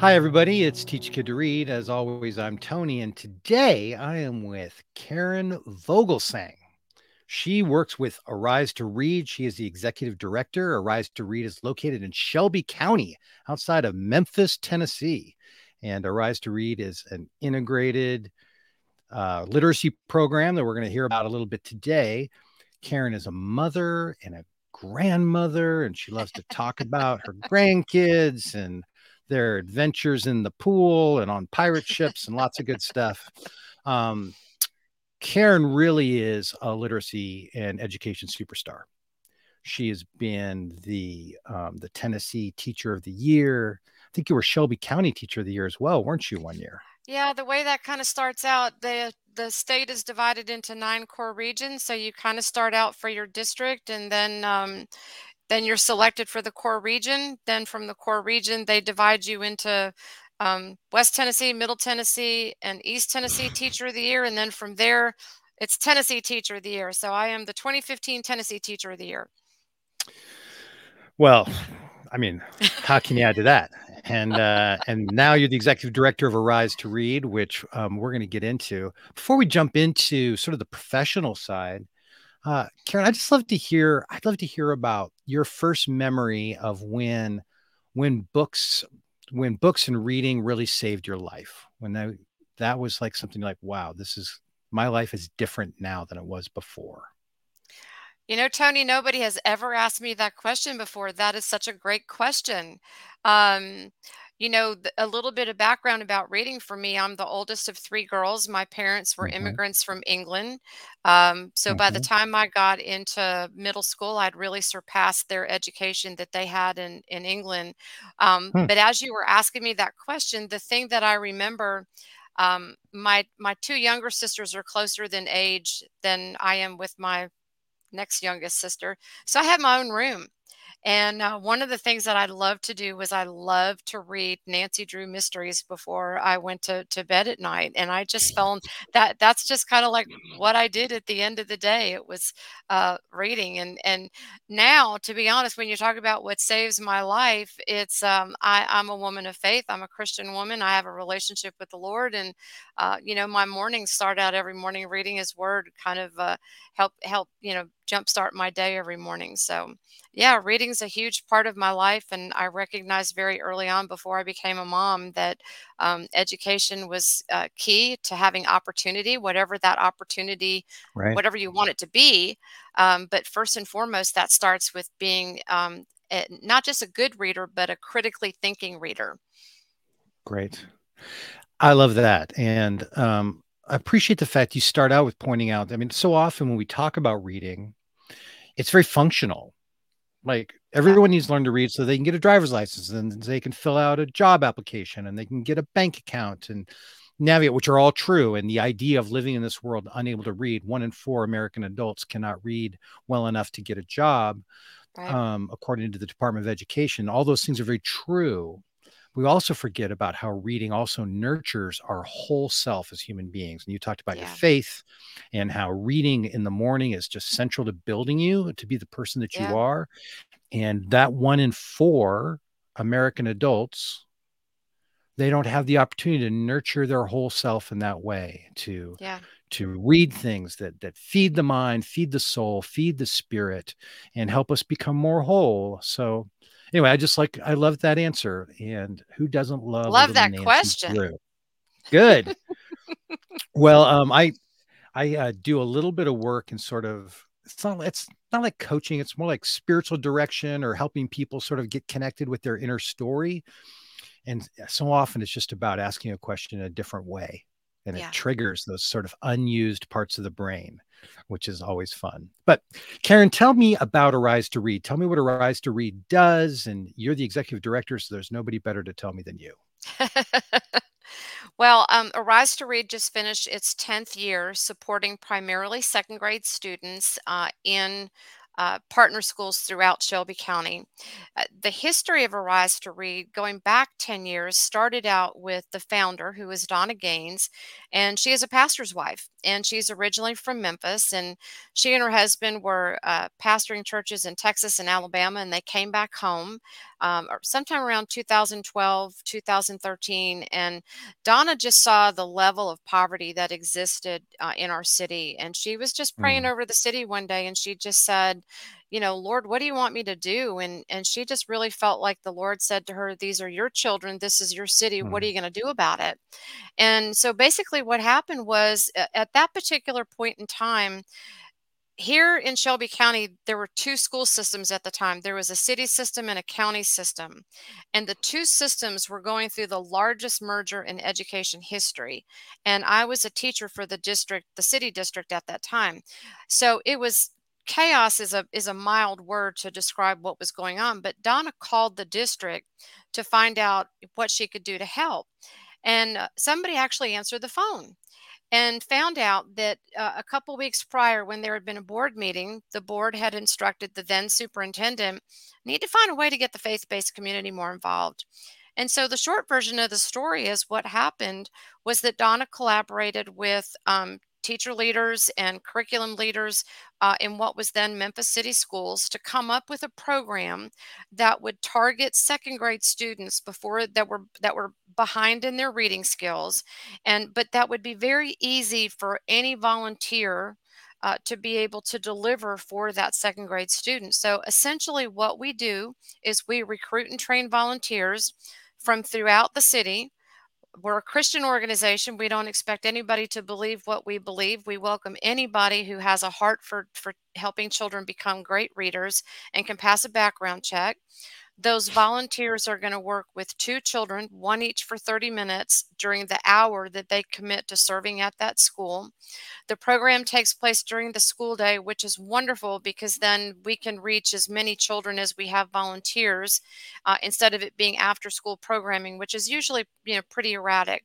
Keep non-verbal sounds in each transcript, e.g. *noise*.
Hi, everybody. It's Teach Kid to Read. As always, I'm Tony, and today I am with Karen Vogelsang. She works with Arise to Read. She is the executive director. Arise to Read is located in Shelby County, outside of Memphis, Tennessee. And Arise to Read is an integrated uh, literacy program that we're going to hear about a little bit today. Karen is a mother and a grandmother, and she loves to talk about her *laughs* grandkids and their adventures in the pool and on pirate *laughs* ships and lots of good stuff. Um, Karen really is a literacy and education superstar. She has been the um, the Tennessee Teacher of the Year. I think you were Shelby County Teacher of the Year as well, weren't you? One year. Yeah, the way that kind of starts out, the the state is divided into nine core regions. So you kind of start out for your district, and then um, then you're selected for the core region. Then from the core region, they divide you into um, West Tennessee, Middle Tennessee, and East Tennessee *sighs* Teacher of the Year. And then from there, it's Tennessee Teacher of the Year. So I am the 2015 Tennessee Teacher of the Year. Well, I mean, how can you add to that? And uh, *laughs* and now you're the executive director of Arise to Read, which um, we're going to get into. Before we jump into sort of the professional side, uh, Karen, I'd just love to hear. I'd love to hear about your first memory of when, when books, when books and reading really saved your life. When that that was like something like, wow, this is my life is different now than it was before. You know, Tony, nobody has ever asked me that question before. That is such a great question. Um, you know, a little bit of background about reading for me. I'm the oldest of three girls. My parents were mm-hmm. immigrants from England. Um, so mm-hmm. by the time I got into middle school, I'd really surpassed their education that they had in, in England. Um, hmm. But as you were asking me that question, the thing that I remember, um, my my two younger sisters are closer than age than I am with my next youngest sister. So I had my own room. And uh, one of the things that I love to do was I love to read Nancy Drew mysteries before I went to, to bed at night. And I just felt *laughs* that that's just kind of like what I did at the end of the day. It was uh, reading. And and now, to be honest, when you talk about what saves my life, it's um, I, I'm a woman of faith. I'm a Christian woman. I have a relationship with the Lord, and uh, you know my mornings start out every morning reading His Word, kind of uh, help help you know jumpstart my day every morning. So, yeah, a huge part of my life. And I recognized very early on before I became a mom that um, education was uh, key to having opportunity, whatever that opportunity, right. whatever you want it to be. Um, but first and foremost, that starts with being um, a, not just a good reader, but a critically thinking reader. Great. I love that. And um, I appreciate the fact you start out with pointing out. I mean, so often when we talk about reading, it's very functional. Like everyone needs to learn to read so they can get a driver's license and they can fill out a job application and they can get a bank account and navigate, which are all true. And the idea of living in this world unable to read, one in four American adults cannot read well enough to get a job, right. um, according to the Department of Education. All those things are very true we also forget about how reading also nurtures our whole self as human beings. And you talked about yeah. your faith and how reading in the morning is just central to building you to be the person that you are. And that one in four American adults, they don't have the opportunity to nurture their whole self in that way to yeah to read things that that feed the mind feed the soul feed the spirit and help us become more whole so anyway, I just like I love that answer. And who doesn't love love that Nancy question? Drew? Good. *laughs* well, um, I I uh, do a little bit of work and sort of it's not it's not like coaching. It's more like spiritual direction or helping people sort of get connected with their inner story. And so often it's just about asking a question in a different way and yeah. it triggers those sort of unused parts of the brain which is always fun. But karen tell me about arise to read. Tell me what arise to read does and you're the executive director so there's nobody better to tell me than you. *laughs* Well um, arise to read just finished its 10th year supporting primarily second grade students uh, in uh, partner schools throughout Shelby County. Uh, the history of Arise to Read, going back 10 years, started out with the founder, who is Donna Gaines, and she is a pastor's wife, and she's originally from Memphis, and she and her husband were uh, pastoring churches in Texas and Alabama, and they came back home um, sometime around 2012, 2013, and Donna just saw the level of poverty that existed uh, in our city, and she was just praying mm. over the city one day, and she just said, you know lord what do you want me to do and and she just really felt like the lord said to her these are your children this is your city what are mm. you going to do about it and so basically what happened was at that particular point in time here in Shelby County, there were two school systems at the time. There was a city system and a county system. And the two systems were going through the largest merger in education history. And I was a teacher for the district, the city district at that time. So it was chaos is a is a mild word to describe what was going on but donna called the district to find out what she could do to help and uh, somebody actually answered the phone and found out that uh, a couple weeks prior when there had been a board meeting the board had instructed the then superintendent need to find a way to get the faith-based community more involved. And so the short version of the story is what happened was that donna collaborated with um, teacher leaders and curriculum leaders uh, in what was then Memphis City Schools to come up with a program that would target second grade students before that were that were behind in their reading skills, and but that would be very easy for any volunteer. Uh, to be able to deliver for that second grade student. So essentially, what we do is we recruit and train volunteers from throughout the city we're a Christian organization. We don't expect anybody to believe what we believe. We welcome anybody who has a heart for, for helping children become great readers and can pass a background check. Those volunteers are going to work with two children, one each for 30 minutes during the hour that they commit to serving at that school. The program takes place during the school day, which is wonderful because then we can reach as many children as we have volunteers uh, instead of it being after school programming, which is usually you know pretty erratic.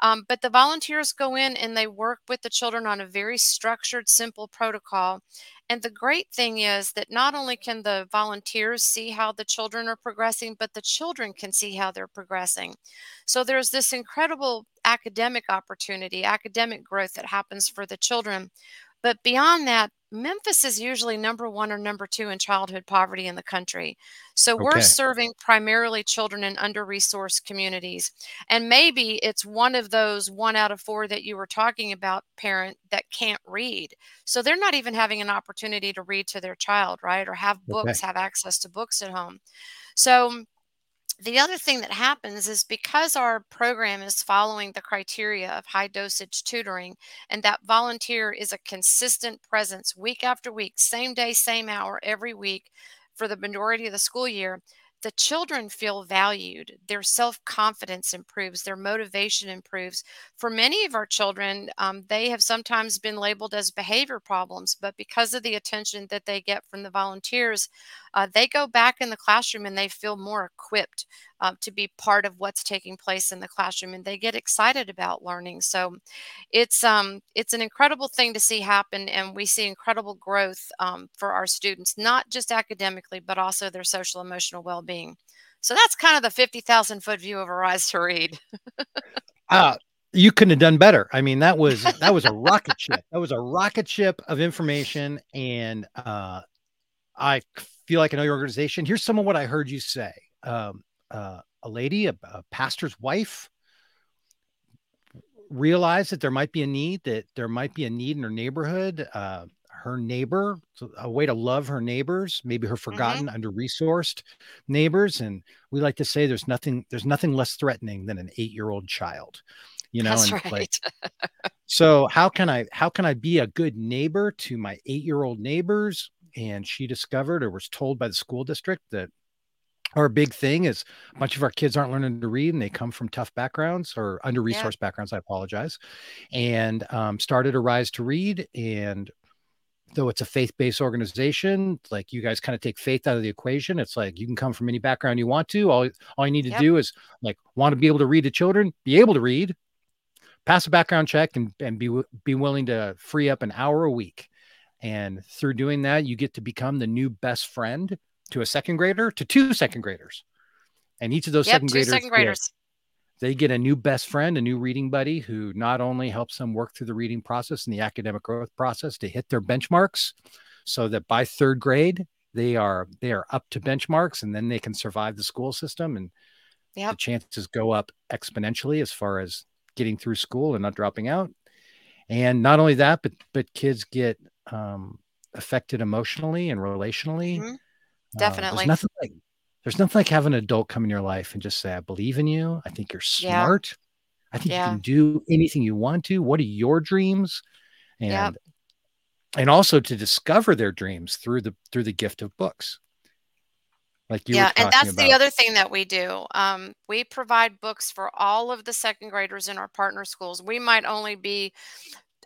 Um, but the volunteers go in and they work with the children on a very structured, simple protocol and the great thing is that not only can the volunteers see how the children are progressing, but the children can see how they're progressing. So there's this incredible academic opportunity, academic growth that happens for the children. But beyond that, Memphis is usually number one or number two in childhood poverty in the country. So okay. we're serving primarily children in under resourced communities. And maybe it's one of those one out of four that you were talking about, parent that can't read. So they're not even having an opportunity to read to their child, right? Or have books, okay. have access to books at home. So the other thing that happens is because our program is following the criteria of high dosage tutoring and that volunteer is a consistent presence week after week, same day, same hour, every week for the majority of the school year, the children feel valued, their self confidence improves, their motivation improves. For many of our children, um, they have sometimes been labeled as behavior problems, but because of the attention that they get from the volunteers, uh, they go back in the classroom and they feel more equipped uh, to be part of what's taking place in the classroom and they get excited about learning so it's um it's an incredible thing to see happen and we see incredible growth um, for our students not just academically but also their social emotional well-being so that's kind of the 50,000 foot view of Arise to Read. uh, you couldn't have done better. I mean, that was *laughs* that was a rocket ship. That was a rocket ship of information, and uh, I feel like I know your organization. Here's some of what I heard you say. Um, uh, a lady, a, a, pastor's wife, realized that there might be a need, that there might be a need in her neighborhood. Uh, her neighbor, a way to love her neighbors, maybe her mm-hmm. forgotten, mm-hmm. under-resourced neighbors. And we like to say there's nothing, there's nothing less threatening than an eight-year-old child. You know, That's and right. like *laughs* so how can I how can I be a good neighbor to my eight-year-old neighbors and she discovered or was told by the school district that our big thing is a bunch of our kids aren't learning to read and they come from tough backgrounds or under resourced yeah. backgrounds i apologize and um, started rise to Read and though it's a faith-based organization like you guys kind of take faith out of the equation it's like you can come from any background you want to all, all you need to yep. do is like want to be able to read to children be able to read pass a background check and, and be be willing to free up an hour a week And through doing that, you get to become the new best friend to a second grader, to two second graders. And each of those yep, second graders, second graders. Get, they get a new best friend, a new reading buddy who not only helps them work through the reading process and the academic growth process to hit their benchmarks so that by third grade, they are they are up to benchmarks and then they can survive the school system and yep. the chances go up exponentially as far as getting through school and not dropping out and not only that but but kids get um, affected emotionally and relationally mm-hmm. definitely uh, there's nothing like there's nothing like having an adult come in your life and just say i believe in you i think you're smart yeah. i think yeah. you can do anything you want to what are your dreams and yep. and also to discover their dreams through the through the gift of books like you yeah and that's about. the other thing that we do um, we provide books for all of the second graders in our partner schools we might only be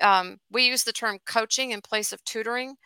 um, we use the term coaching in place of tutoring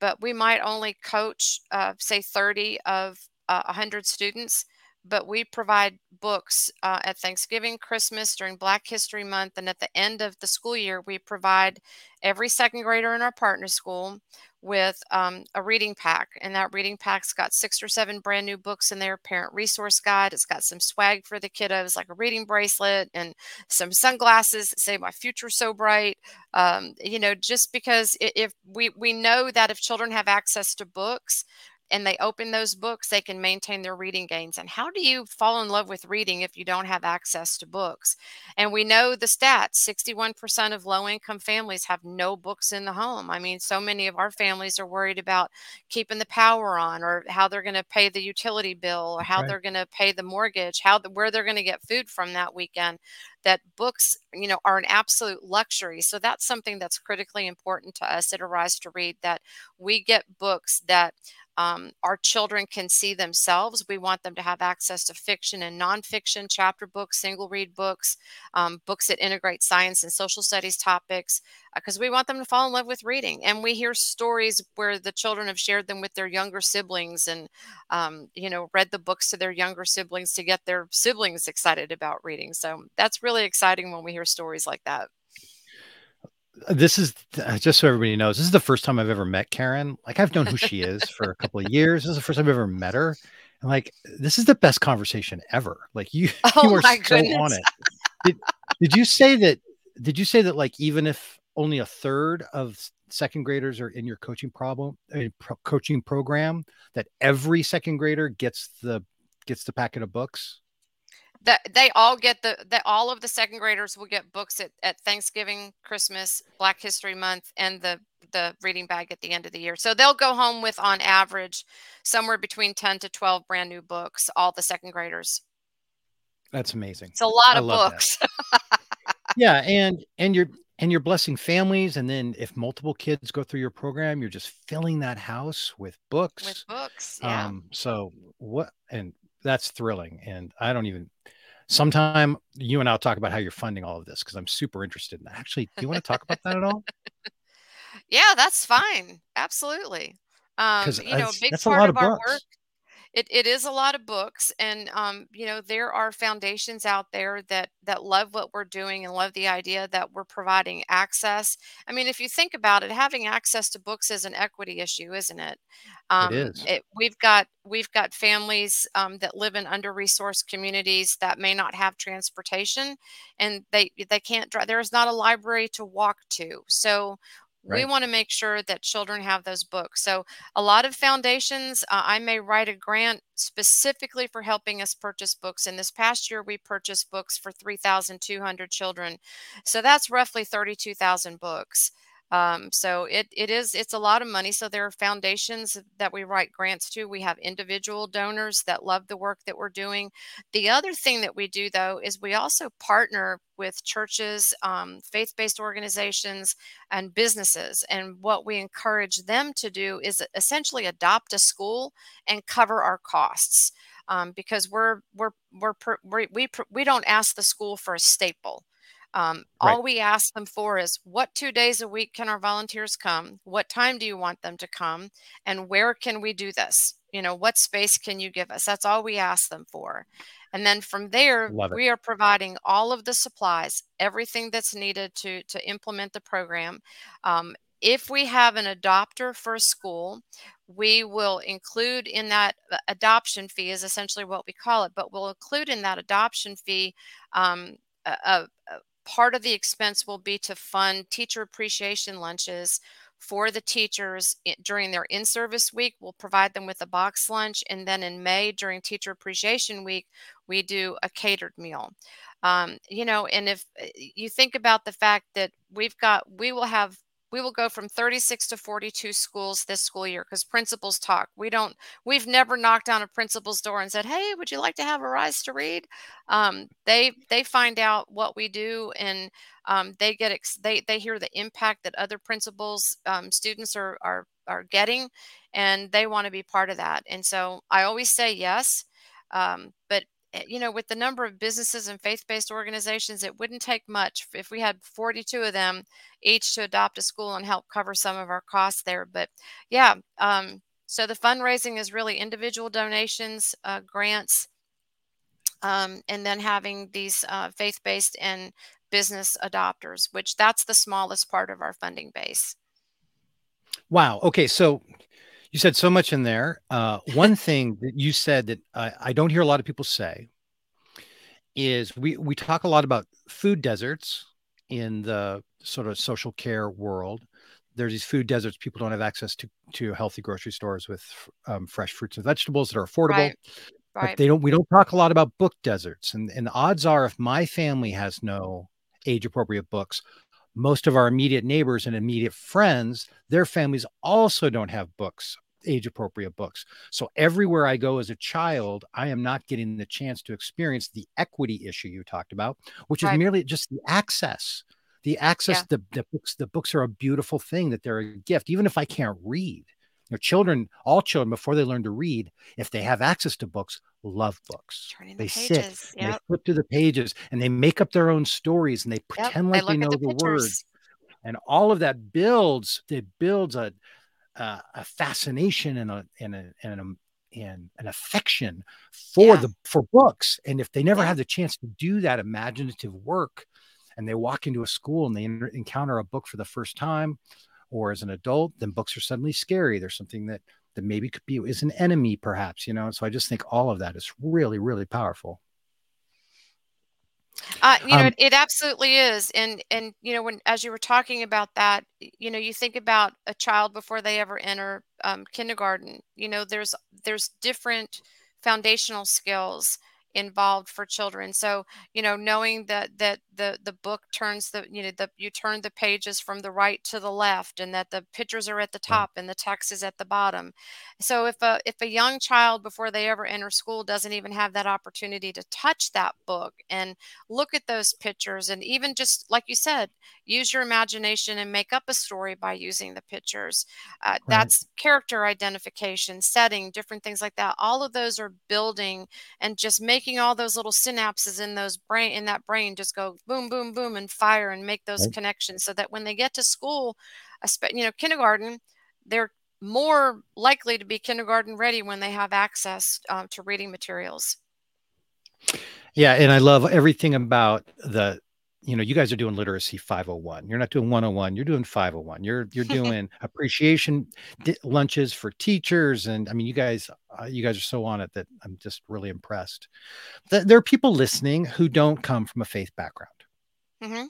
but we might only coach uh, say 30 of uh, 100 students but we provide books uh, at Thanksgiving, Christmas, during Black History Month, and at the end of the school year, we provide every second grader in our partner school with um, a reading pack. And that reading pack's got six or seven brand new books in there, parent resource guide. It's got some swag for the kiddos, like a reading bracelet and some sunglasses that say, My future's so bright. Um, you know, just because if we, we know that if children have access to books, and they open those books, they can maintain their reading gains. And how do you fall in love with reading if you don't have access to books? And we know the stats 61% of low income families have no books in the home. I mean, so many of our families are worried about keeping the power on or how they're going to pay the utility bill or how right. they're going to pay the mortgage, how the, where they're going to get food from that weekend that books you know are an absolute luxury so that's something that's critically important to us at arise to read that we get books that um, our children can see themselves. We want them to have access to fiction and nonfiction, chapter books, single read books, um, books that integrate science and social studies topics, because uh, we want them to fall in love with reading. And we hear stories where the children have shared them with their younger siblings and, um, you know, read the books to their younger siblings to get their siblings excited about reading. So that's really exciting when we hear stories like that. This is uh, just so everybody knows this is the first time i've ever met karen. Like i've known who she *laughs* is for a couple of years. This is the first time i've ever met her. And like this is the best conversation ever. Like you, *laughs* oh you are so goodness. on it. Did, did you say that did you say that like even if only a third of second graders are in your coaching problem uh, pro- coaching program that every second grader gets the gets the packet of books that they all get the that all of the second graders will get books at, at Thanksgiving, Christmas, Black History Month, and the the reading bag at the end of the year. So they'll go home with on average somewhere between 10 to 12 brand new books, all the second graders. That's amazing. It's a lot I of books. *laughs* yeah, and and you're and you're blessing families and then if multiple kids go through your program, you're just filling that house with books. With books. Yeah. Um so what and that's thrilling. And I don't even sometime you and I'll talk about how you're funding all of this because I'm super interested in that. Actually, do you want to talk about that at all? *laughs* Yeah, that's fine. Absolutely. Um, you know, a big part a of, of our work it, it is a lot of books and um, you know there are foundations out there that that love what we're doing and love the idea that we're providing access. I mean if you think about it having access to books is an equity issue isn't it? Um, it is. It, we've got we've got families um, that live in under resourced communities that may not have transportation and they they can't drive there is not a library to walk to. So Right. We want to make sure that children have those books. So, a lot of foundations, uh, I may write a grant specifically for helping us purchase books. And this past year, we purchased books for 3,200 children. So, that's roughly 32,000 books. Um, so it, it is it's a lot of money. So there are foundations that we write grants to. We have individual donors that love the work that we're doing. The other thing that we do though is we also partner with churches, um, faith-based organizations, and businesses. And what we encourage them to do is essentially adopt a school and cover our costs. Um, because we're we're we're, we we don't ask the school for a staple. Um, right. All we ask them for is what two days a week can our volunteers come? What time do you want them to come? And where can we do this? You know, what space can you give us? That's all we ask them for. And then from there, we are providing all of the supplies, everything that's needed to, to implement the program. Um, if we have an adopter for a school, we will include in that uh, adoption fee is essentially what we call it, but we'll include in that adoption fee um, a, a, part of the expense will be to fund teacher appreciation lunches for the teachers during their in-service week. We'll provide them with a box lunch, and then in May during Teacher Appreciation Week, we do a catered meal. Um, you know, and if uh, you think about the fact that we've got, we will have we will go from 36 to 42 schools this school year because principals talk. We don't, we've never knocked on a principal's door and said, Hey, would you like to have Arise to Read? Um, they, they find out what we do and um, they get, ex- they, they hear the impact that other principals, um, students are, are, are getting and they want to be part of that. And so I always say yes. Um, but you know, with the number of businesses and faith based organizations, it wouldn't take much if we had 42 of them each to adopt a school and help cover some of our costs there. But yeah, um, so the fundraising is really individual donations, uh, grants, um, and then having these uh, faith based and business adopters, which that's the smallest part of our funding base. Wow. Okay. So you said so much in there. Uh, one *laughs* thing that you said that I, I don't hear a lot of people say is we we talk a lot about food deserts in the sort of social care world. There's these food deserts. People don't have access to to healthy grocery stores with um, fresh fruits and vegetables that are affordable. Right. Right. But they don't. We don't talk a lot about book deserts, and and the odds are, if my family has no age appropriate books, most of our immediate neighbors and immediate friends, their families also don't have books, age appropriate books. So everywhere I go as a child, I am not getting the chance to experience the equity issue you talked about, which right. is merely just the access. The access, yeah. the, the books, the books are a beautiful thing that they're a gift, even if I can't read. Children, all children, before they learn to read, if they have access to books, love books. Turning they the sit, yep. they flip through the pages, and they make up their own stories, and they pretend yep. like they, they know the, the words. And all of that builds, it builds a, uh, a fascination and a and a and a, and an affection for yeah. the for books and if they never yeah. have the chance to do that imaginative work and they walk into a school and they encounter a book for the first time or as an adult then books are suddenly scary. There's something that that maybe could be is an enemy perhaps you know? And so i just think all of that is really really powerful. Uh, you know, um, it, it, absolutely is, and and you know, when as you were talking about that, you know, you think about a child before they ever enter um, kindergarten. You know, there's there's different foundational skills involved for children. So you know knowing that that the the book turns the you know the you turn the pages from the right to the left and that the pictures are at the top and the text is at the bottom. So if a if a young child before they ever enter school doesn't even have that opportunity to touch that book and look at those pictures and even just like you said use your imagination and make up a story by using the pictures uh, right. that's character identification setting different things like that. All of those are building and just making all those little synapses in those brain in that brain just go boom, boom, boom, and fire and make those right. connections so that when they get to school, you know, kindergarten, they're more likely to be kindergarten ready when they have access uh, to reading materials. Yeah, and I love everything about the you know you guys are doing literacy 501 you're not doing 101 you're doing 501 you're you're *laughs* doing appreciation lunches for teachers and i mean you guys uh, you guys are so on it that i'm just really impressed. That there are people listening who don't come from a faith background. Mm-hmm.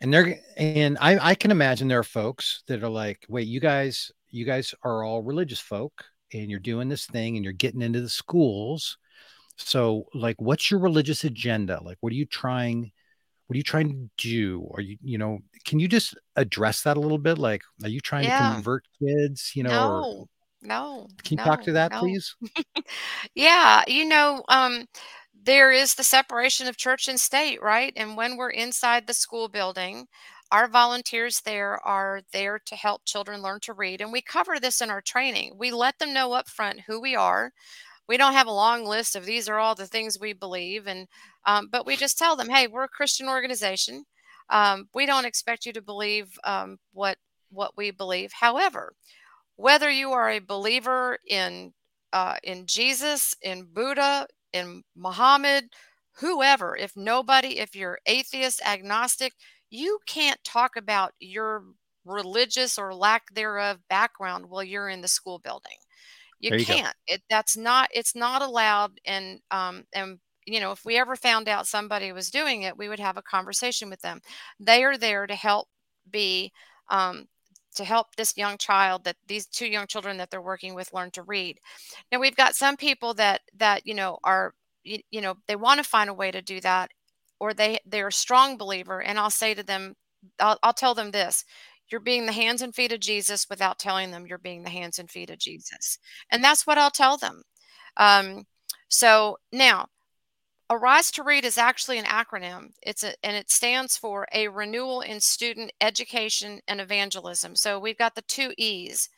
and they're and I, I can imagine there are folks that are like wait you guys you guys are all religious folk and you're doing this thing and you're getting into the schools. So like what's your religious agenda? Like what are you trying what are you trying to do? Are you you know can you just address that a little bit? Like are you trying yeah. to convert kids you know no or, no can you no, talk to that no. please? *laughs* Yeah you know um there is the separation of church and state right? And when we're inside the school building our volunteers there are there to help children learn to read and we cover this in our training. We let them know up front who we are we don't have a long list of these are all the things we believe and um, but we just tell them hey we're a christian organization um, we don't expect you to believe um, what what we believe however whether you are a believer in uh, in jesus in buddha in muhammad whoever if nobody if you're atheist agnostic you can't talk about your religious or lack thereof background while you're in the school building. You, you can't. It, that's not. It's not allowed. And um, and you know, if we ever found out somebody was doing it, we would have a conversation with them. They are there to help be um, to help this young child that these two young children that they're working with learn to read. Now we've got some people that that you know are you, you know they want to find a way to do that or they they're a strong believer and I'll say to them I'll, I'll tell them this you're being the hands and feet of Jesus without telling them you're being the hands and feet of Jesus. And that's what I'll tell them. Um, so now, Arise to Read is actually an acronym. It's a, and it stands for a renewal in student education and evangelism. So we've got the two E's.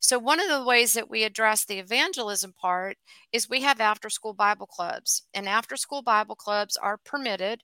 So, one of the ways that we address the evangelism part is we have after school Bible clubs, and after school Bible clubs are permitted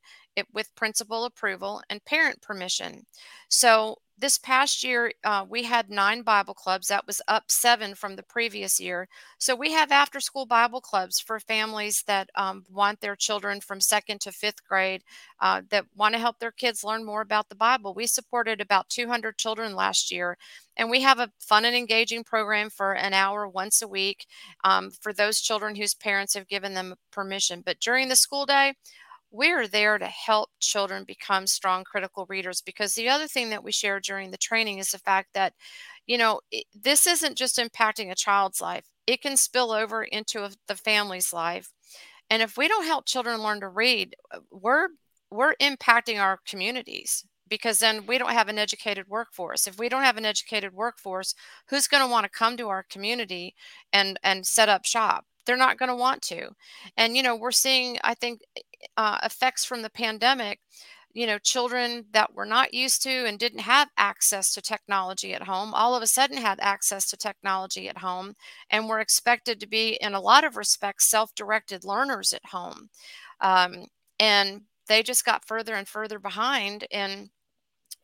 with principal approval and parent permission. So, this past year, uh, we had nine Bible clubs. That was up seven from the previous year. So we have after school Bible clubs for families that um, want their children from second to fifth grade uh, that want to help their kids learn more about the Bible. We supported about 200 children last year. And we have a fun and engaging program for an hour once a week um, for those children whose parents have given them permission. But during the school day, we're there to help children become strong critical readers because the other thing that we share during the training is the fact that you know it, this isn't just impacting a child's life. It can spill over into a, the family's life. And if we don't help children learn to read uh, we're we're impacting our communities because then we don't have an educated workforce. If we don't have an educated workforce who's going to want to come to our community and and set up shop they're not going to want to. And you know we're seeing i think uh, effects from the pandemic you know children that were not used to and didn't have access to technology at home all of a sudden had access to technology at home and were expected to be in a lot of respects self-directed learners at home. Um, and they just got further and further behind and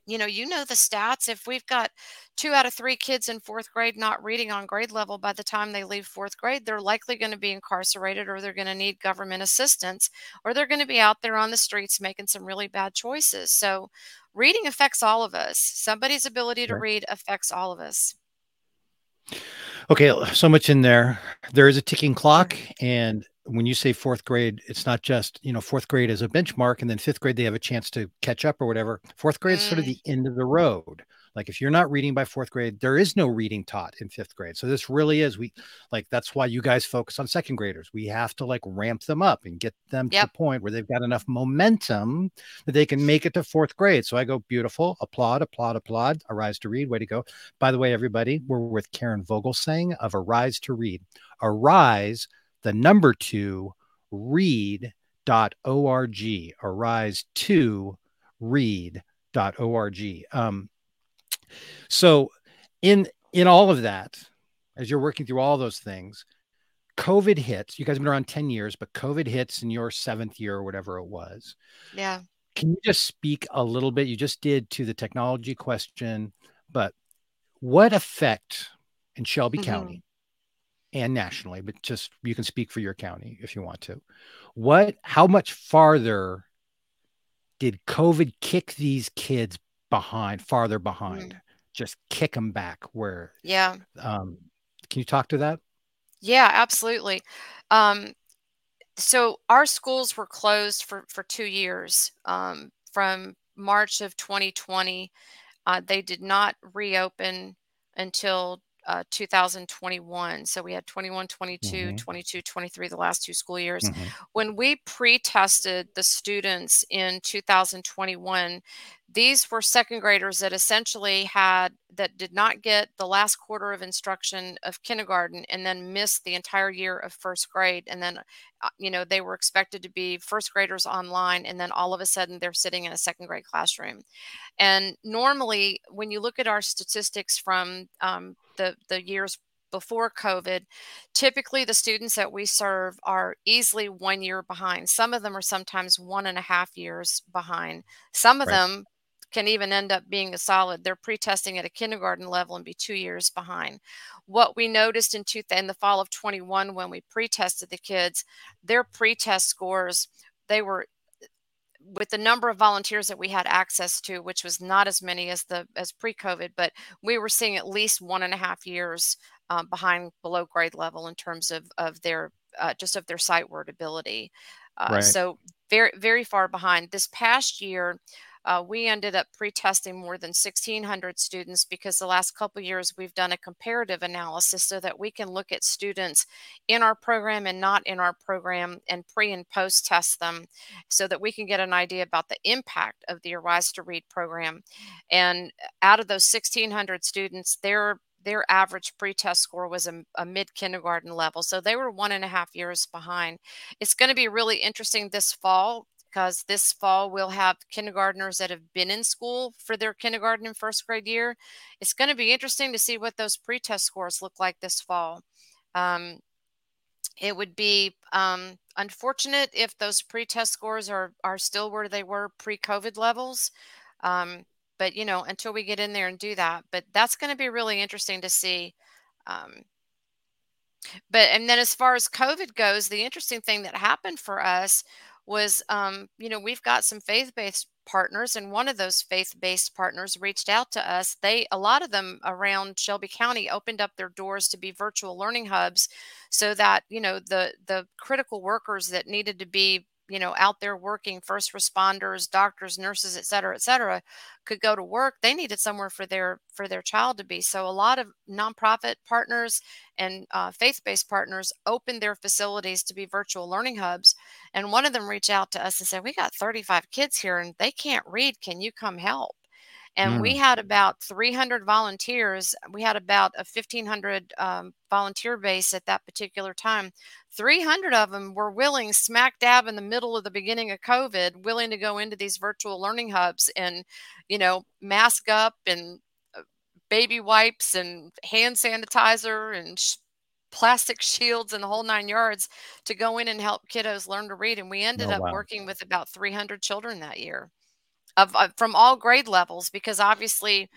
you know, you know the stats. If we've got two out of three kids in fourth grade not reading on grade level by the time they leave fourth grade, they're likely going to be incarcerated or they're going to need government assistance or they're going to be out there on the streets making some really bad choices. So, reading affects all of us. Somebody's ability to right. read affects all of us. Okay, so much in there. There is a ticking clock, and when you say fourth grade, it's not just, you know, fourth grade as a benchmark and then fifth grade, they have a chance to catch up or whatever. Fourth grade is sort of mm. the end of the road. Like if you're not reading by fourth grade, there is no reading taught in fifth grade. So this really is we like that's why you guys focus on second graders. We have to like ramp them up and get them yep. to the point where they've got enough momentum that they can make it to fourth grade. So I go beautiful, applaud, applaud, applaud. Arise to read, way to go. By the way, everybody, we're with Karen Vogelsang of Arise to Read. Arise the number two read.org arise to read.org um, so in in all of that as you're working through all those things covid hits. You guys have been around 10 years but covid hits in your seventh year or whatever it was. Yeah. Can you just speak a little bit? You just did to the technology question but what effect in shelby mm-hmm. county and nationally, but just you can speak for your county if you want to. What, how much farther did COVID kick these kids behind, farther behind? Mm. Just kick them back where? Yeah. Um, can you talk to that? Yeah, absolutely. Um, so our schools were closed for for two years um, from March of 2020. Uh, they did not reopen until uh, 2021. So we had 21, 22, mm-hmm. 22, 23, the last two school years. Mm-hmm. When we pre tested the students in 2021, these were second graders that essentially had that did not get the last quarter of instruction of kindergarten and then missed the entire year of first grade and then uh, you know they were expected to be first graders online and then all of a sudden they're sitting in a second grade classroom and normally when you look at our statistics from um, the the years before COVID, typically the students that we serve are easily one year behind. Some of them are sometimes one and a half years behind. Some of right. them can even end up being a solid. They're pre-testing at a kindergarten level and be two years behind. What we noticed in, two, in the fall of 21 when we pre-tested the kids, their pre-test scores, they were with the number of volunteers that we had access to, which was not as many as the as pre-COVID, but we were seeing at least one and a half years um, behind below grade level in terms of of their uh, just of their sight word ability. Uh, right. So very very far behind. This past year, uh, we ended up pre-testing more than 1,600 students because the last couple years we've done a comparative analysis so that we can look at students in our program and not in our program and pre and post test them so that we can get an idea about the impact of the Arise to Read program. And out of those 1,600 students, their their average pre-test score was a, a mid kindergarten level so they were one and a half years behind it's going to be really interesting this fall because this fall we'll have kindergartners that have been in school for their kindergarten and first grade year. It's going to be interesting to see what those pretest scores look like this fall. Um, it would be um, unfortunate if those pretest scores are are still where they were pre-COVID levels. Um, but you know, until we get in there and do that, but that's going to be really interesting to see. Um, but and then as far as COVID goes, the interesting thing that happened for us was um, you know we've got some faith-based partners and one of those faith-based partners reached out to us. They a lot of them around shelby county opened up their doors to be virtual learning hubs so that you know the the critical workers that needed to be you know out there working first responders doctors nurses et cetera et cetera could go to work they needed somewhere for their for their child to be. So a lot of nonprofit partners and uh, faith-based partners opened their facilities to be virtual learning hubs and one of them reached out to us and said we got 35 kids here and they can't read. Can you come help and mm. we had about 300 volunteers. We had about a 1,500 um, volunteer base at that particular time. 300 of them were willing, smack dab in the middle of the beginning of COVID, willing to go into these virtual learning hubs and, you know, mask up and uh, baby wipes and hand sanitizer and sh- plastic *laughs* shields and the whole nine yards to go in and help kiddos learn to read. And we ended oh, up wow. working with about 300 children that year of, of from all grade levels because obviously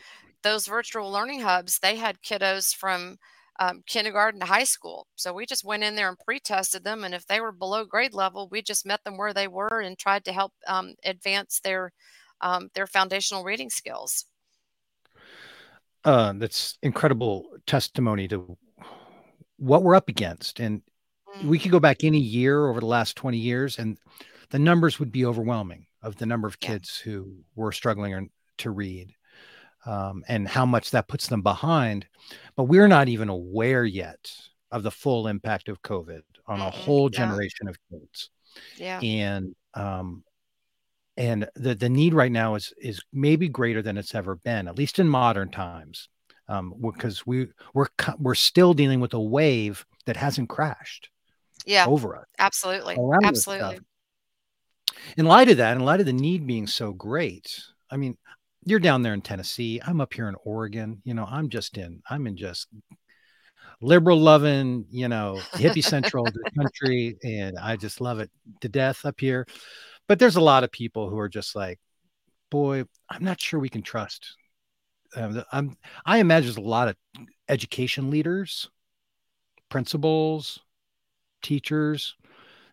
those virtual learning hubs they had kiddos from um, kindergarten to high school. So we just went in there and pre-tested them, and if they were below grade level, we just met them where they were and tried to help um, advance their um, their foundational reading skills. Uh, that's incredible testimony to what we're up against, and mm. we could go back any year over the last twenty years, and the numbers would be overwhelming of the number of kids yeah. who were struggling to read um, and how much that puts them behind. But we're not even aware yet of the full impact of COVID on a whole generation yeah. of kids. Yeah. And um, and the the need right now is is maybe greater than it's ever been, at least in modern times, um, because we we're we're still dealing with a wave that hasn't crashed. Yeah. Over us. Absolutely. Absolutely in light of that, in light of the need being so great, I mean, you're down there in Tennessee. I'm up here in Oregon. You know, I'm just in, I'm in just liberal loving, you know, hippie central the *laughs* country. And I just love it to death up here. But there's a lot of people who are just like, boy, I'm not sure we can trust. Um, I'm, I imagine there's a lot of education leaders, principals, teachers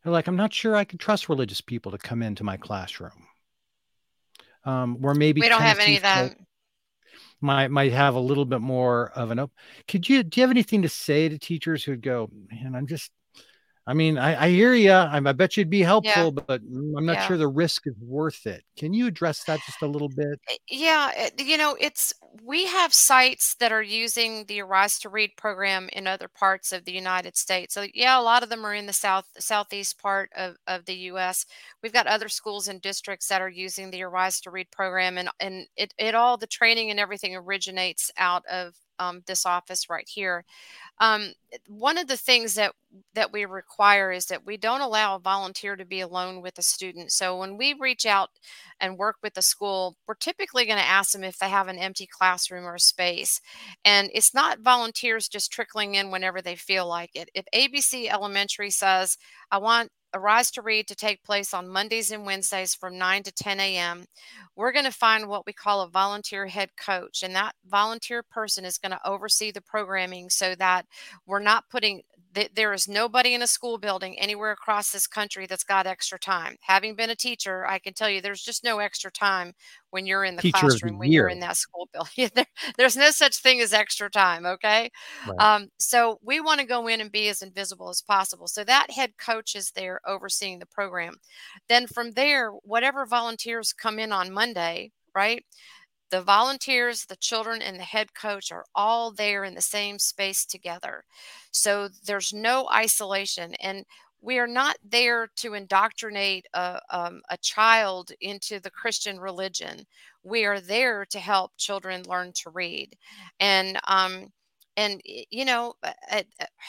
they're like, I'm not sure I can trust religious people to come into my classroom. Um, or maybe we don't have any of that. Might might have a little bit more of an. Op- Could you do you have anything to say to teachers who'd go, man, I'm just I mean, I, I hear you. I, I, bet you'd be helpful, yeah. but I'm not yeah. sure the risk is worth it. Can you address that just a little bit? Eh, yeah, eh, you know, it's we have sites that are using the Arise to Read program in other parts of the United States. So yeah, a lot of them are in the south southeast part of, of the US. We've got other schools and districts that are using the Arise to Read program and and it, it all the training and everything originates out of um, this office right here. Um, one of the things that that we require is that we don't allow a volunteer to be alone with a student. So when we reach out and work with the school, we're typically going to ask them if they have an empty classroom or space. And it's not volunteers just trickling in whenever they feel like it. If ABC Elementary says, I want Arise to Read to take place on Mondays and Wednesdays from 9 to 10 a.m. We're going to find what we call a volunteer head coach, and that volunteer person is going to oversee the programming so that we're not putting there is nobody in a school building anywhere across this country that's got extra time. Having been a teacher, I can tell you there's just no extra time when you're in the Teacher classroom, when you're in that school *laughs* building. there, there's no such thing as extra time, okay? Right. Um, so we want to go in and be as invisible as possible. So that head coach is there overseeing the program. Then from there, whatever volunteers come in on Monday, right? The volunteers, the children, and the head coach are all there in the same space together. So there's no isolation. And we are not there to indoctrinate a, um, a child into the Christian religion. We are there to help children learn to read. And, um, and you know uh,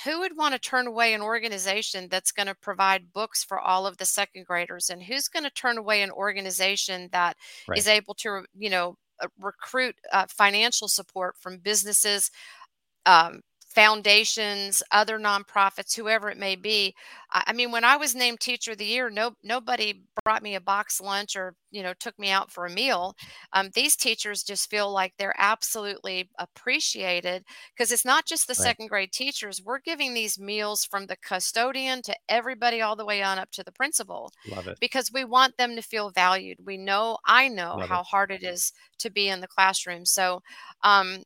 who would want to turn away an organization that's going to provide books for all of the second graders and who's going to turn away an organization that right. is able to you know uh, recruit uh, financial support from businesses, um, foundations, other nonprofits, whoever it may be. I mean, when I was named Teacher of the Year, no nobody brought me a box lunch or you know took me out for a meal. Um, these teachers just feel like they're absolutely appreciated because it's not just the right. second grade teachers. We're giving these meals from the custodian to everybody all the way on up to the principal. Love it. Because we want them to feel valued. We know, I know Love how it. hard it is to be in the classroom. So um,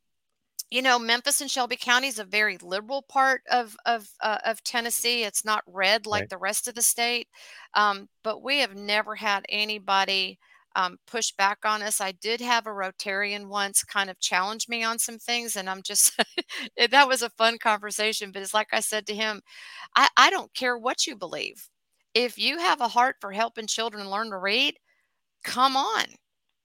you know, Memphis and Shelby County is a very liberal part of of uh, of Tennessee. It's not red like right. the rest of the state, um, but we have never had anybody um, push back on us. I did have a Rotarian once kind of challenge me on some things, and I'm just *laughs* that was a fun conversation. But it's like I said to him, I, I don't care what you believe. If you have a heart for helping children learn to read, come on.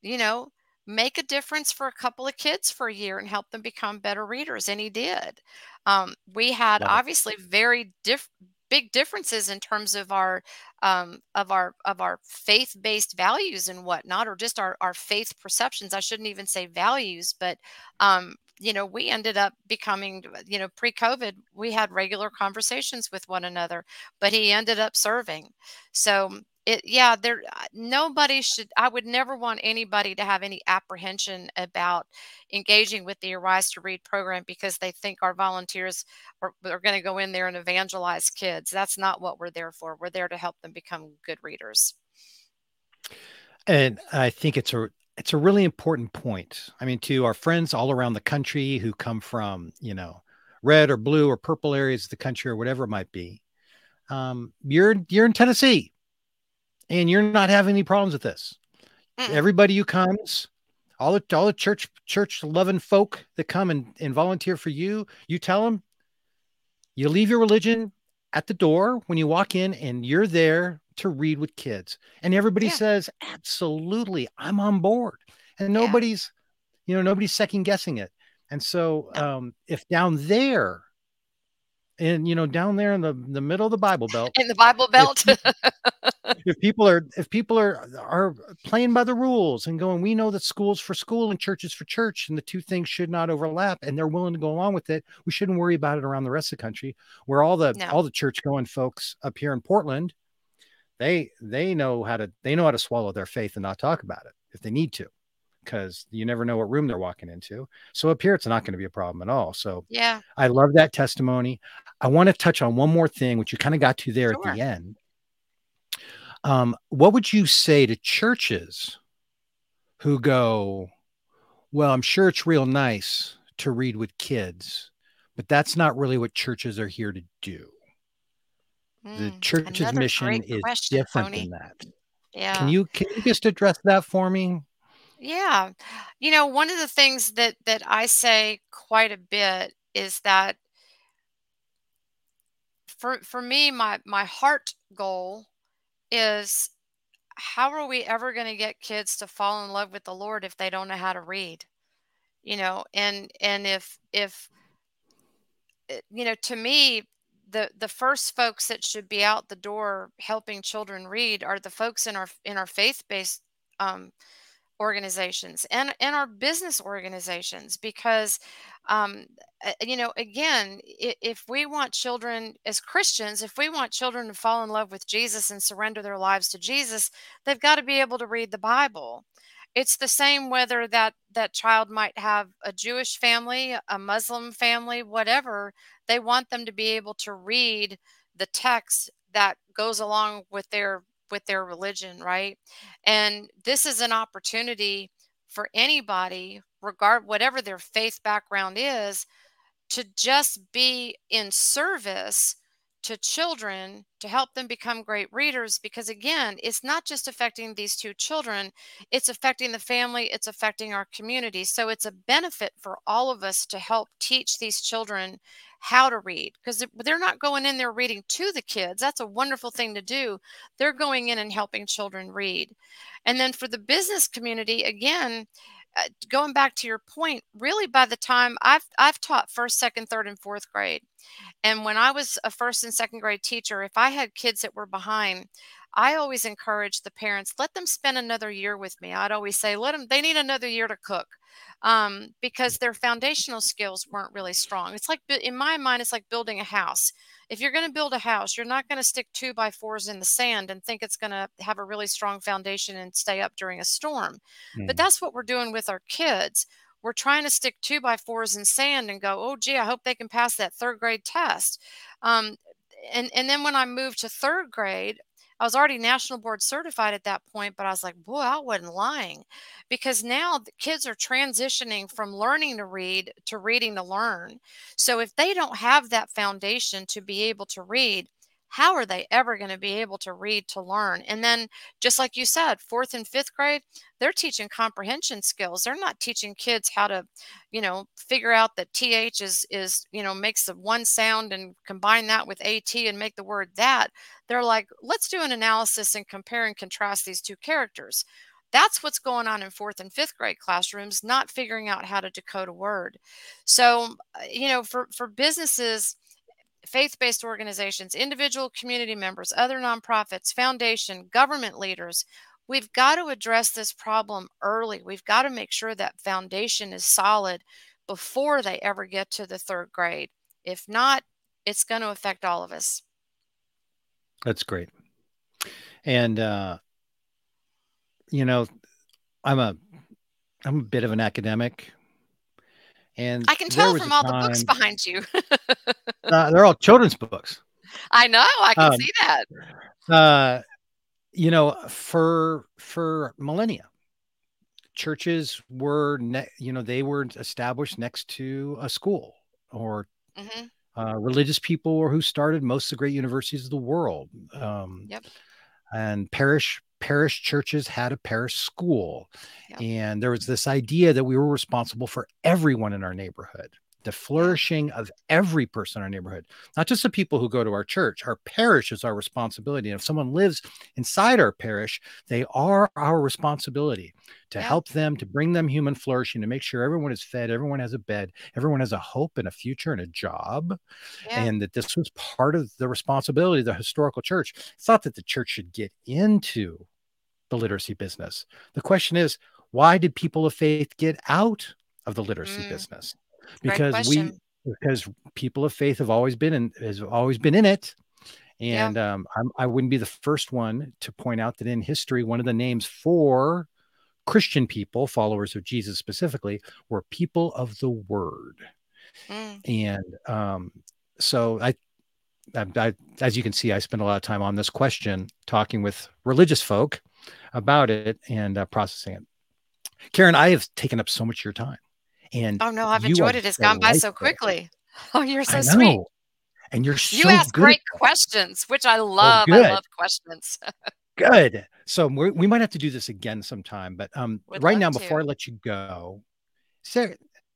You know, make a difference for a couple of kids for a year and help them become better readers. And he did. Um, we had obviously very diff- big differences in terms of our um, of our of our faith based values and whatnot, or just our our faith perceptions. I shouldn't even say values, but um, you know, we ended up becoming, you know, pre COVID, we had regular conversations with one another, but he ended up serving. So it yeah there uh, nobody should i would never want anybody to have any apprehension about engaging with the arise to read program because they think our volunteers are, are going to go in there and evangelize kids. That's not what we're there for. We're there to help them become good readers. And i think it's a it's a really important point. I mean to our friends all around the country who come from you know red or blue or purple areas of the country or whatever it might be um, you're you're in tennessee and you're not having any problems with this. Mm-mm. Everybody who comes, all the all the church church loving folk that come and, and volunteer for you, you tell them you leave your religion at the door when you walk in and you're there to read with kids. And everybody yeah. says, absolutely, I'm on board. And nobody's, yeah. you know, nobody's second guessing it. And so no. um, if down there and you know down there in the, the middle of the bible belt in the bible belt if, *laughs* if, people are if people are are playing by the rules and going we know that schools for school and churches for church and the two things should not overlap and they're willing to go along with it we shouldn't worry about it around the rest of the country where all the no. all the church going folks up here in portland they they know how to they know how to swallow their faith and not talk about it if they need to because you never know what room they're walking into. So up here, it's not going to be a problem at all. So yeah, I love that testimony. I want to touch on one more thing, which you kind of got to there sure. at the end. Um, what would you say to churches who go, well, I'm sure it's real nice to read with kids, but that's not really what churches are here to do. Mm, the church's mission is question, different Tony. than that. Yeah. Can you can you just address that for me? Yeah. You know, one of the things that that I say quite a bit is that for for me my my heart goal is how are we ever going to get kids to fall in love with the Lord if they don't know how to read? You know, and and if if eh, you know, to me the the first folks that should be out the door helping children read are the folks in our in our faith-based um, organizations and and our business organizations because um, you know again if we want children as christians if we want children to fall in love with jesus and surrender their lives to jesus they've got to be able to read the bible it's the same whether that that child might have a Jewish family, a Muslim family, whatever. They want them to be able to read the text that goes along with their with their religion, right? And this is an opportunity for anybody, regard whatever their faith background is, to just be in service to children to help them become great readers because again it's not just affecting these two children it's affecting the family it's affecting our community so it's a benefit for all of us to help teach these children how to read because they're not going in there reading to the kids that's a wonderful thing to do. They're going in and helping children read. And then for the business community again uh, going back to your point, really by the time I've I've taught first, second, third, and fourth grade, and when I was a first and second grade teacher, if I had kids that were behind, I always encourage the parents let them spend another year with me. I'd always say let them they need another year to cook um, because their foundational skills weren't really strong. It's like in my mind, it's like building a house if you're going to build a house, you're not going to stick two by fours in the sand and think it's going to have a really strong foundation and stay up during a storm. Mm. But that's what we're doing with our kids. We're trying to stick two by fours in sand and go, oh, gee, I hope they can pass that third grade test. Um, and, and then when I moved to third grade, I was already national board certified at that point, but I was like, boy, I wasn't lying because now the kids are transitioning from learning to read to reading to learn. So if they don't have that foundation to be able to read, how are they ever going to be able to read to learn? And then, just like you said, fourth and fifth grade, they're teaching comprehension skills. They're not teaching kids how to, you know, figure out that th is is you know makes the one sound and combine that with at and make the word that. They're like, let's do an analysis and compare and contrast these two characters. That's what's going on in fourth and fifth grade classrooms, not figuring out how to decode a word. So, uh, you know, for for businesses faith based organizations, individual community members, other nonprofits, foundation, government leaders. We've got to address this problem early. We've got to make sure that foundation is solid before they ever get to the third grade. If not, it's going to affect all of us. That's great. And, uh, you know, I'm a, I'm a bit of an academic and I can tell from all time, the books behind you. *laughs* uh, they're all children's books. I know. I can um, see that. Uh, you know, for for millennia, churches were, ne- you know, they were established next to a school or mm-hmm. uh, religious people who started most of the great universities of the world. Um, yep. And parish parish churches had a parish school. Yeah. And there was this idea that we were responsible for everyone in our neighborhood the flourishing of every person in our neighborhood, not just the people who go to our church. Our parish is our responsibility. And if someone lives inside our parish, they are our responsibility to help them, to bring them human flourishing, to make sure everyone is fed, everyone has a bed, everyone has a hope and a future and a job. Yeah. And that this was part of the responsibility of the historical church. It's not that the church should get into the literacy business. The question is, why did people of faith get out of the literacy mm. business? Because we because people of faith have always been in has always been in it. And yeah. um, I'm, i would not be the first one to point out that in history one of the names for christian people followers of jesus specifically were people of the word. Mm. and um, so I, I, I as you can see i spend a lot of time on this question talking with religious folk about it and uh, processing it. Karen i have taken up so much of your time and oh no, I've enjoyed it. It's gone by so quickly. *laughs* Oh, you're so sweet. And you're so you ask great questions, which I love. I love questions. *laughs* good. So we might have to do this again sometime. But um, right now, to. before I let you go,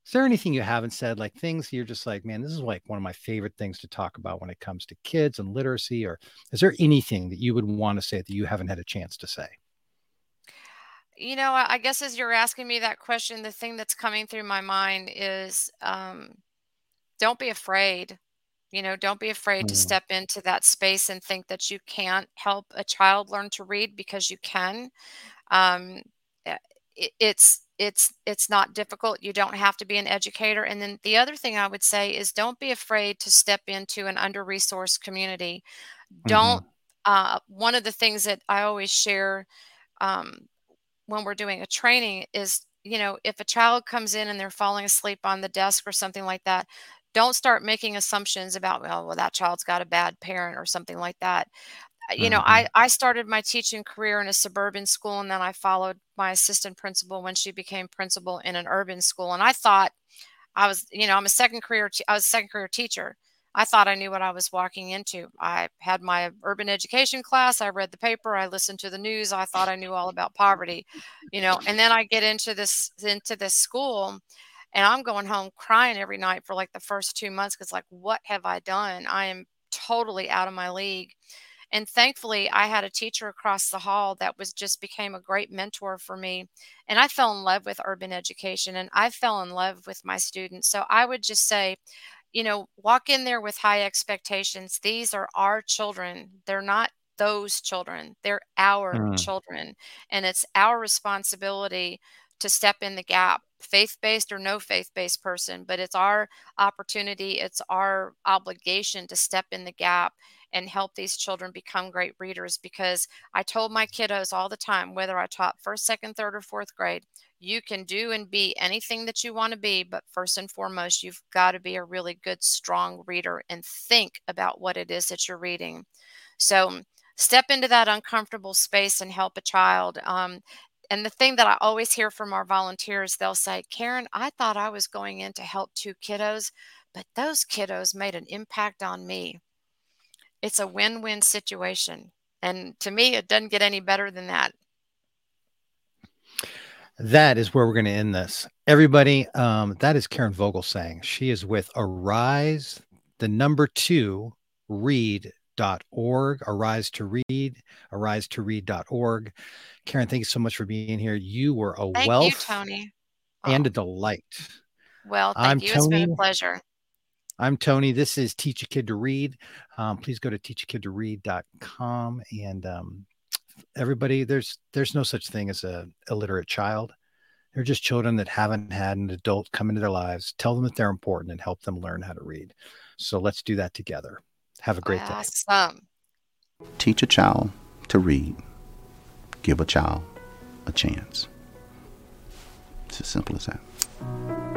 is there anything you haven't said, like things you're just like, man, this is like one of my favorite things to talk about when it comes to kids and literacy? Or is there anything that you would want to say that you haven't had a chance to say? You know, I guess as you're asking me that question, the thing that's coming through my mind is um, don't be afraid. You know, don't be afraid mm. to step into that space and think that you can't help a child learn to read because you can. Um, eh, it, it's it's it's not difficult. You don't have to be an educator. And then the other thing I would say is don't be afraid to step into an under-resourced community. Don't. Mm-hmm. Uh, one of the things that I always share um, when we're doing a training is, you know, if a child comes in and they're falling asleep on the desk or something like that, don't start making assumptions about, well, well that child's got a bad parent or something like that. Uh, you know, mm-hmm. I, I started my teaching career in a suburban school and then I followed my assistant principal when she became principal in an urban school. And I thought I was, you know, I'm a second career, I was a second career teacher. I thought I knew what I was walking into. I had my urban education class. I read the paper. I listened to the news. I thought I knew all about poverty, you know. And then I get into this into this school, and I'm going home crying every night for like the first two months because like, what have I done? I am totally out of my league. And thankfully, I had a teacher across the hall that was just became a great mentor for me. And I fell in love with urban education and I fell in love with my students. So I would just say, you know, walk in there with high expectations. These are our children. They're not those children. They're our mm. children. And it's our responsibility to step in the gap, faith based or no faith based person. But it's our opportunity, it's our obligation to step in the gap and help these children become great readers because I told my kiddos all the time, whether I taught first, second, third, or fourth grade, you can do and be anything that you want to be, but first and foremost, you've got to be a really good, strong reader and think about what it is that you're reading. So step into that uncomfortable space and help a child. Um, and the thing that I always hear from our volunteers, they'll say, Karen, I thought I was going in to help two kiddos, but those kiddos made an impact on me. It's a win win situation. And to me, it doesn't get any better than that. That is where we're going to end this. Everybody, um, that is Karen Vogelsang. She is with Arise, the number two, read.org, Arise to Read, arise to read.org. Karen, thank you so much for being here. You were a thank wealth you, Tony. and oh. a delight. Well, thank I'm you. Tony. It's been a pleasure. I'm Tony. This is Teach a Kid to Read. Um, please go to teachakidtoread.com and um, everybody, there's there's no such thing as a illiterate child. They're just children that haven't had an adult come into their lives, tell them that they're important, and help them learn how to read. So let's do that together. Have a great awesome. day. Teach a child to read. Give a child a chance. It's as simple as that.